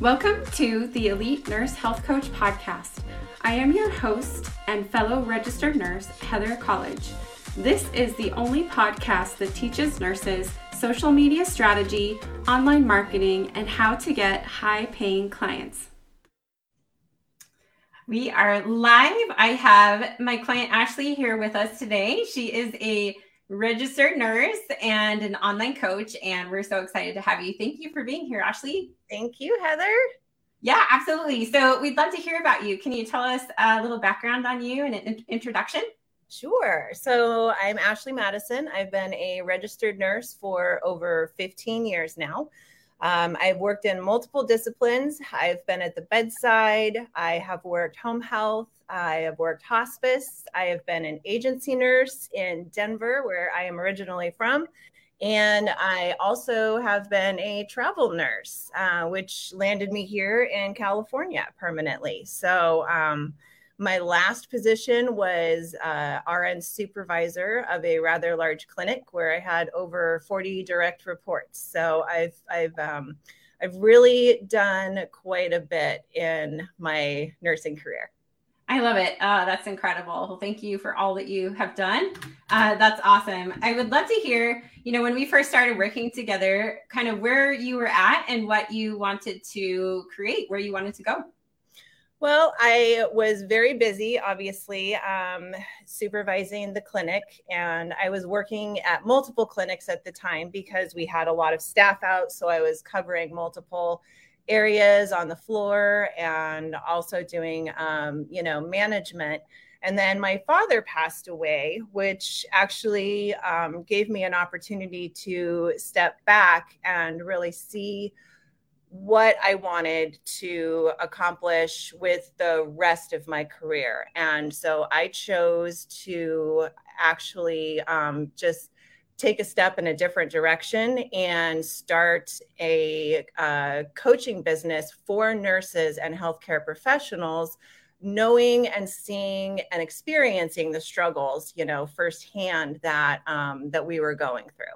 Welcome to the Elite Nurse Health Coach Podcast. I am your host and fellow registered nurse, Heather College. This is the only podcast that teaches nurses social media strategy, online marketing, and how to get high paying clients. We are live. I have my client Ashley here with us today. She is a registered nurse and an online coach, and we're so excited to have you. Thank you for being here, Ashley. Thank you, Heather. Yeah, absolutely. So we'd love to hear about you. Can you tell us a little background on you and an introduction? Sure. So I'm Ashley Madison. I've been a registered nurse for over 15 years now. Um, I've worked in multiple disciplines. I've been at the bedside. I have worked home health. I have worked hospice. I have been an agency nurse in Denver, where I am originally from. And I also have been a travel nurse, uh, which landed me here in California permanently. So, um, my last position was uh, RN supervisor of a rather large clinic where I had over 40 direct reports. So I've I've um, I've really done quite a bit in my nursing career. I love it. Uh, that's incredible. Well, thank you for all that you have done. Uh, that's awesome. I would love to hear, you know, when we first started working together, kind of where you were at and what you wanted to create, where you wanted to go. Well, I was very busy, obviously, um, supervising the clinic, and I was working at multiple clinics at the time because we had a lot of staff out. So I was covering multiple areas on the floor and also doing, um, you know, management. And then my father passed away, which actually um, gave me an opportunity to step back and really see what I wanted to accomplish with the rest of my career. And so I chose to actually um, just take a step in a different direction and start a uh, coaching business for nurses and healthcare professionals knowing and seeing and experiencing the struggles you know firsthand that um, that we were going through.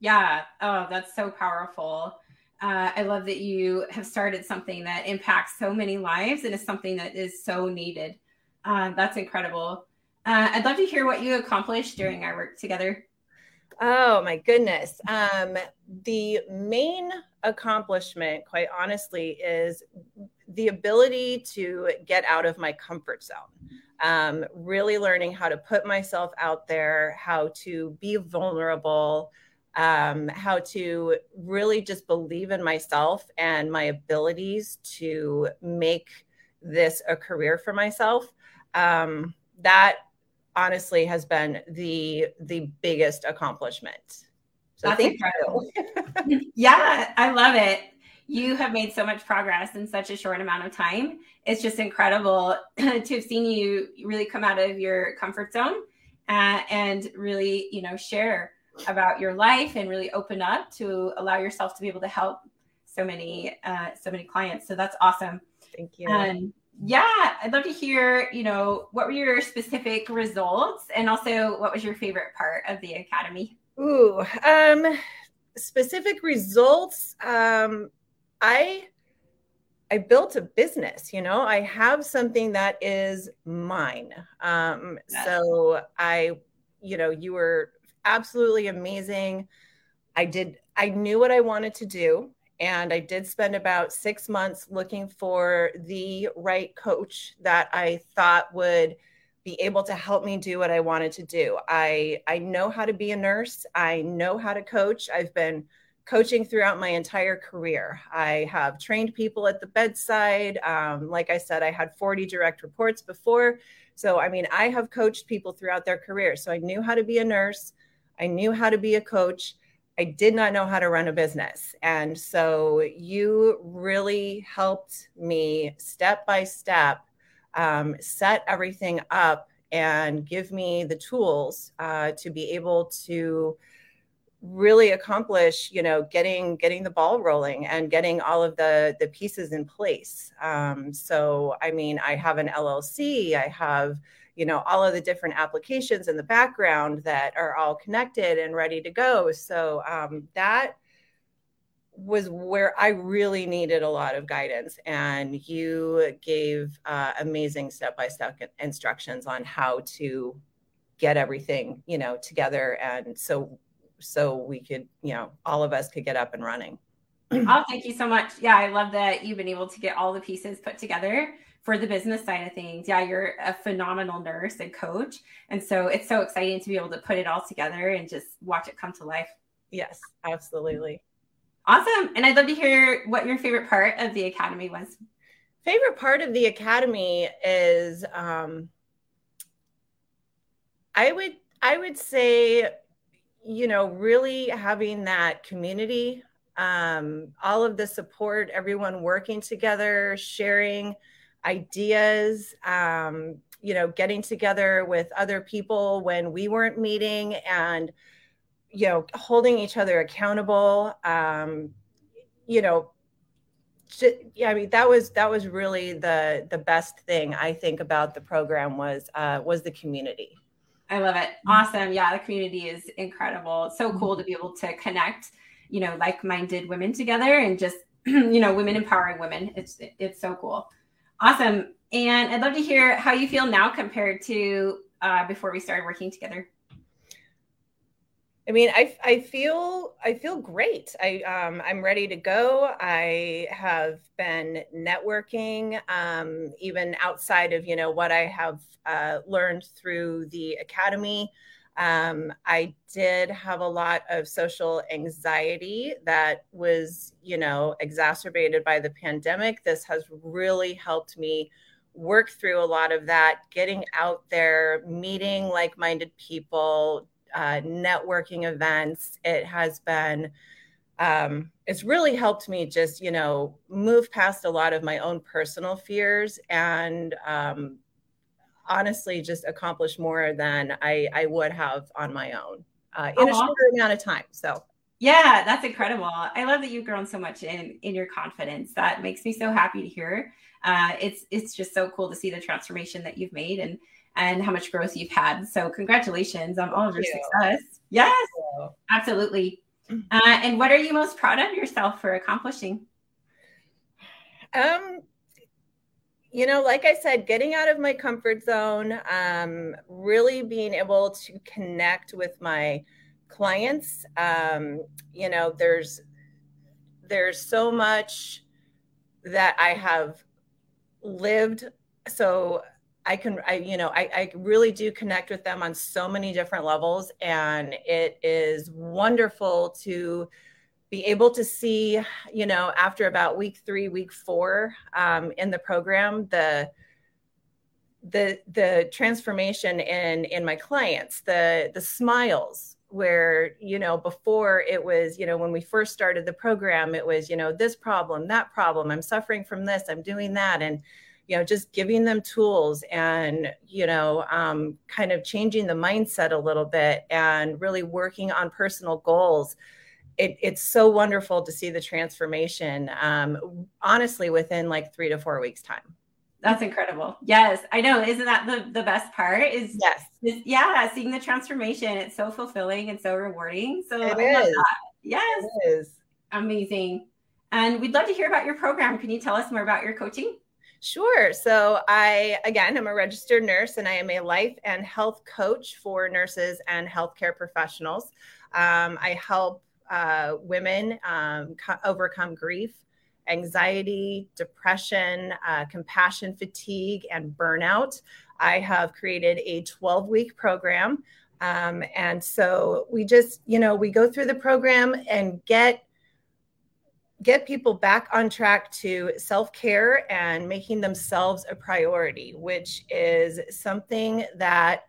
Yeah. Oh that's so powerful uh, I love that you have started something that impacts so many lives and is something that is so needed. Uh, that's incredible. Uh, I'd love to hear what you accomplished during our work together. Oh my goodness. Um, the main accomplishment, quite honestly, is the ability to get out of my comfort zone. Um, really learning how to put myself out there, how to be vulnerable, um, how to really just believe in myself and my abilities to make this a career for myself. Um, that honestly has been the the biggest accomplishment. So That's incredible. yeah, I love it. You have made so much progress in such a short amount of time. It's just incredible to have seen you really come out of your comfort zone uh, and really, you know, share about your life and really open up to allow yourself to be able to help so many uh, so many clients. So that's awesome. Thank you. Um, yeah, I'd love to hear, you know, what were your specific results and also what was your favorite part of the academy? Ooh, um, specific results. Um, I I built a business, you know, I have something that is mine. Um, yes. so I, you know, you were absolutely amazing. I did, I knew what I wanted to do. And I did spend about six months looking for the right coach that I thought would be able to help me do what I wanted to do. I, I know how to be a nurse, I know how to coach. I've been coaching throughout my entire career. I have trained people at the bedside. Um, like I said, I had 40 direct reports before. So, I mean, I have coached people throughout their career. So I knew how to be a nurse. I knew how to be a coach. I did not know how to run a business. And so you really helped me step by step um, set everything up and give me the tools uh, to be able to really accomplish you know getting getting the ball rolling and getting all of the the pieces in place um, so i mean i have an llc i have you know all of the different applications in the background that are all connected and ready to go so um, that was where I really needed a lot of guidance, and you gave uh, amazing step by step instructions on how to get everything you know together, and so so we could you know all of us could get up and running. oh, thank you so much. Yeah, I love that you've been able to get all the pieces put together for the business side of things. Yeah, you're a phenomenal nurse and coach, and so it's so exciting to be able to put it all together and just watch it come to life. Yes, absolutely. Awesome. And I'd love to hear what your favorite part of the academy was. Favorite part of the academy is um, I would I would say, you know, really having that community, um, all of the support, everyone working together, sharing ideas, um, you know, getting together with other people when we weren't meeting and you know holding each other accountable um you know yeah i mean that was that was really the the best thing i think about the program was uh was the community. I love it. Awesome. Yeah the community is incredible. It's so cool to be able to connect you know like-minded women together and just you know women empowering women. It's it's so cool awesome and i'd love to hear how you feel now compared to uh, before we started working together I mean, I, I feel I feel great. I um, I'm ready to go. I have been networking, um, even outside of you know what I have uh, learned through the academy. Um, I did have a lot of social anxiety that was you know exacerbated by the pandemic. This has really helped me work through a lot of that, getting out there, meeting like minded people, uh, networking events. It has been, um, it's really helped me just, you know, move past a lot of my own personal fears and um, honestly just accomplish more than I, I would have on my own uh, in oh, a short amount of time. So. Yeah, that's incredible. I love that you've grown so much in in your confidence. That makes me so happy to hear. Uh, it's it's just so cool to see the transformation that you've made and and how much growth you've had. So congratulations on all of your you. success. Yes, absolutely. Mm-hmm. Uh, and what are you most proud of yourself for accomplishing? Um, you know, like I said, getting out of my comfort zone, um, really being able to connect with my clients. Um, you know, there's there's so much that I have lived. So I can, I, you know, I, I really do connect with them on so many different levels. And it is wonderful to be able to see, you know, after about week three, week four um, in the program, the, the, the transformation in, in my clients, the, the smiles, where you know before it was you know when we first started the program it was you know this problem that problem i'm suffering from this i'm doing that. And you know just giving them tools and you know um, kind of changing the mindset a little bit and really working on personal goals it, it's so wonderful to see the transformation um, honestly within like three to four weeks time. That's incredible. Yes i know. Isn't that the, the best part? Is yes. is, yeah seeing the transformation. It's so fulfilling and so rewarding. So it I is. yes. It is. Amazing. And we'd love to hear about your program. Can you tell us more about your coaching? Sure. So, I, again, I'm a registered nurse and I am a life and health coach for nurses and healthcare professionals. Um, I help uh, women um, co- overcome grief, anxiety, depression, uh, compassion fatigue, and burnout. I have created a 12 week program. Um, and so we just, you know, we go through the program and get get people back on track to self care and making themselves a priority, which is something that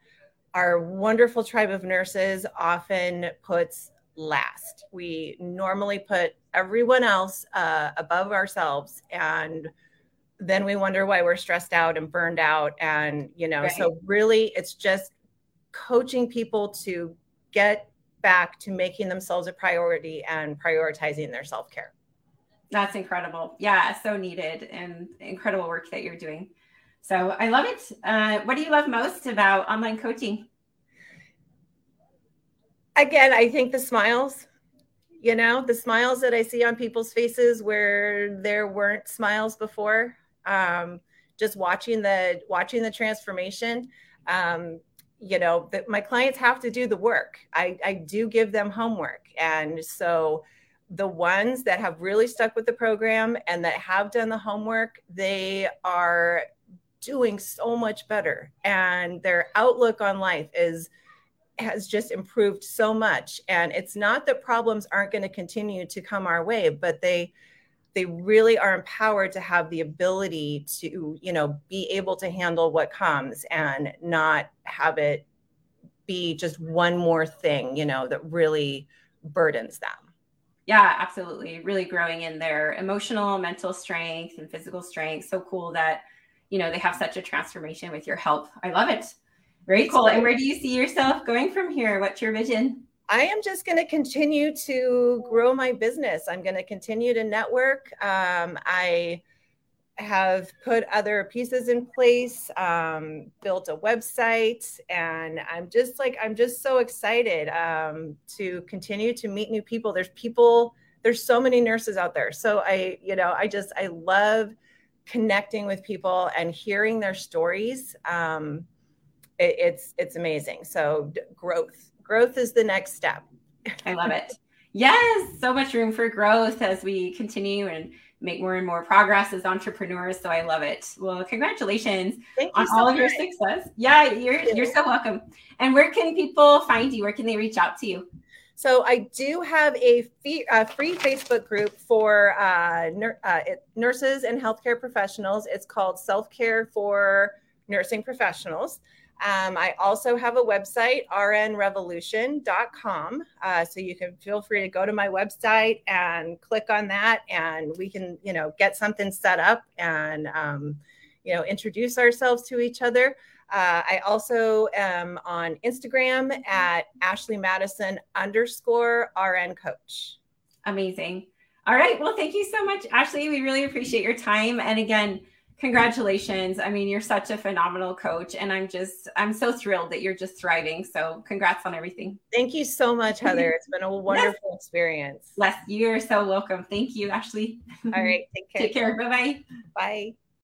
our wonderful tribe of nurses often puts last. We normally put everyone else uh, above ourselves and then we wonder why we're stressed out and burned out and you know right. so really it's just coaching people to get back to making themselves a priority and prioritizing their self-care that's incredible. Yeah, so needed and incredible work that you're doing. So I love it. Uh, what do you love most about online coaching? Again, I think the smiles. you know, the smiles that I see on people's faces where there weren't smiles before. Um, just watching the watching the transformation. Um, you know, my clients have to do the work. I, I do give them homework. And so the ones that have really stuck with the program and that have done the homework, they are doing so much better. And their outlook on life is has just improved so much. And it's not that problems aren't going to continue to come our way but they they really are empowered to have the ability to you know be able to handle what comes and not have it be just one more thing you know that really burdens them. Yeah absolutely. Really growing in their emotional mental strength and physical strength. So cool that you know they have such a transformation with your help i love it very cool. And where do you see yourself going from here? What's your vision? I am just going to continue to grow my business. I'm going to continue to network. Um, I have put other pieces in place, um, built a website, and I'm just like, I'm just so excited um, to continue to meet new people. There's people, there's so many nurses out there. So I, you know, I just, I love connecting with people and hearing their stories. Um, it, it's it's amazing. So growth, growth is the next step. I love it. Yes, so much room for growth as we continue and make more and more progress as entrepreneurs. So I love it. Well, congratulations on so all much. of your success. Yeah, you're you're so welcome. And where can people find you? Where can they reach out to you? So I do have a, fee, a free Facebook group for uh, nur- uh, nurses and healthcare professionals. It's called Self Care for Nursing Professionals. Um, I also have a website, rnrevolution.com. Uh, so you can feel free to go to my website and click on that, and we can, you know, get something set up and, um, you know, introduce ourselves to each other. Uh, I also am on Instagram at Ashley Madison underscore RN coach. Amazing. All right. Well, thank you so much, Ashley. We really appreciate your time. And again, congratulations. I mean, you're such a phenomenal coach, and I'm just, I'm so thrilled that you're just thriving. So, congrats on everything. Thank you so much, Heather. It's been a wonderful yes. experience. Les, you're so welcome. Thank you, Ashley. All right. Take care. Take care. Bye-bye. Bye.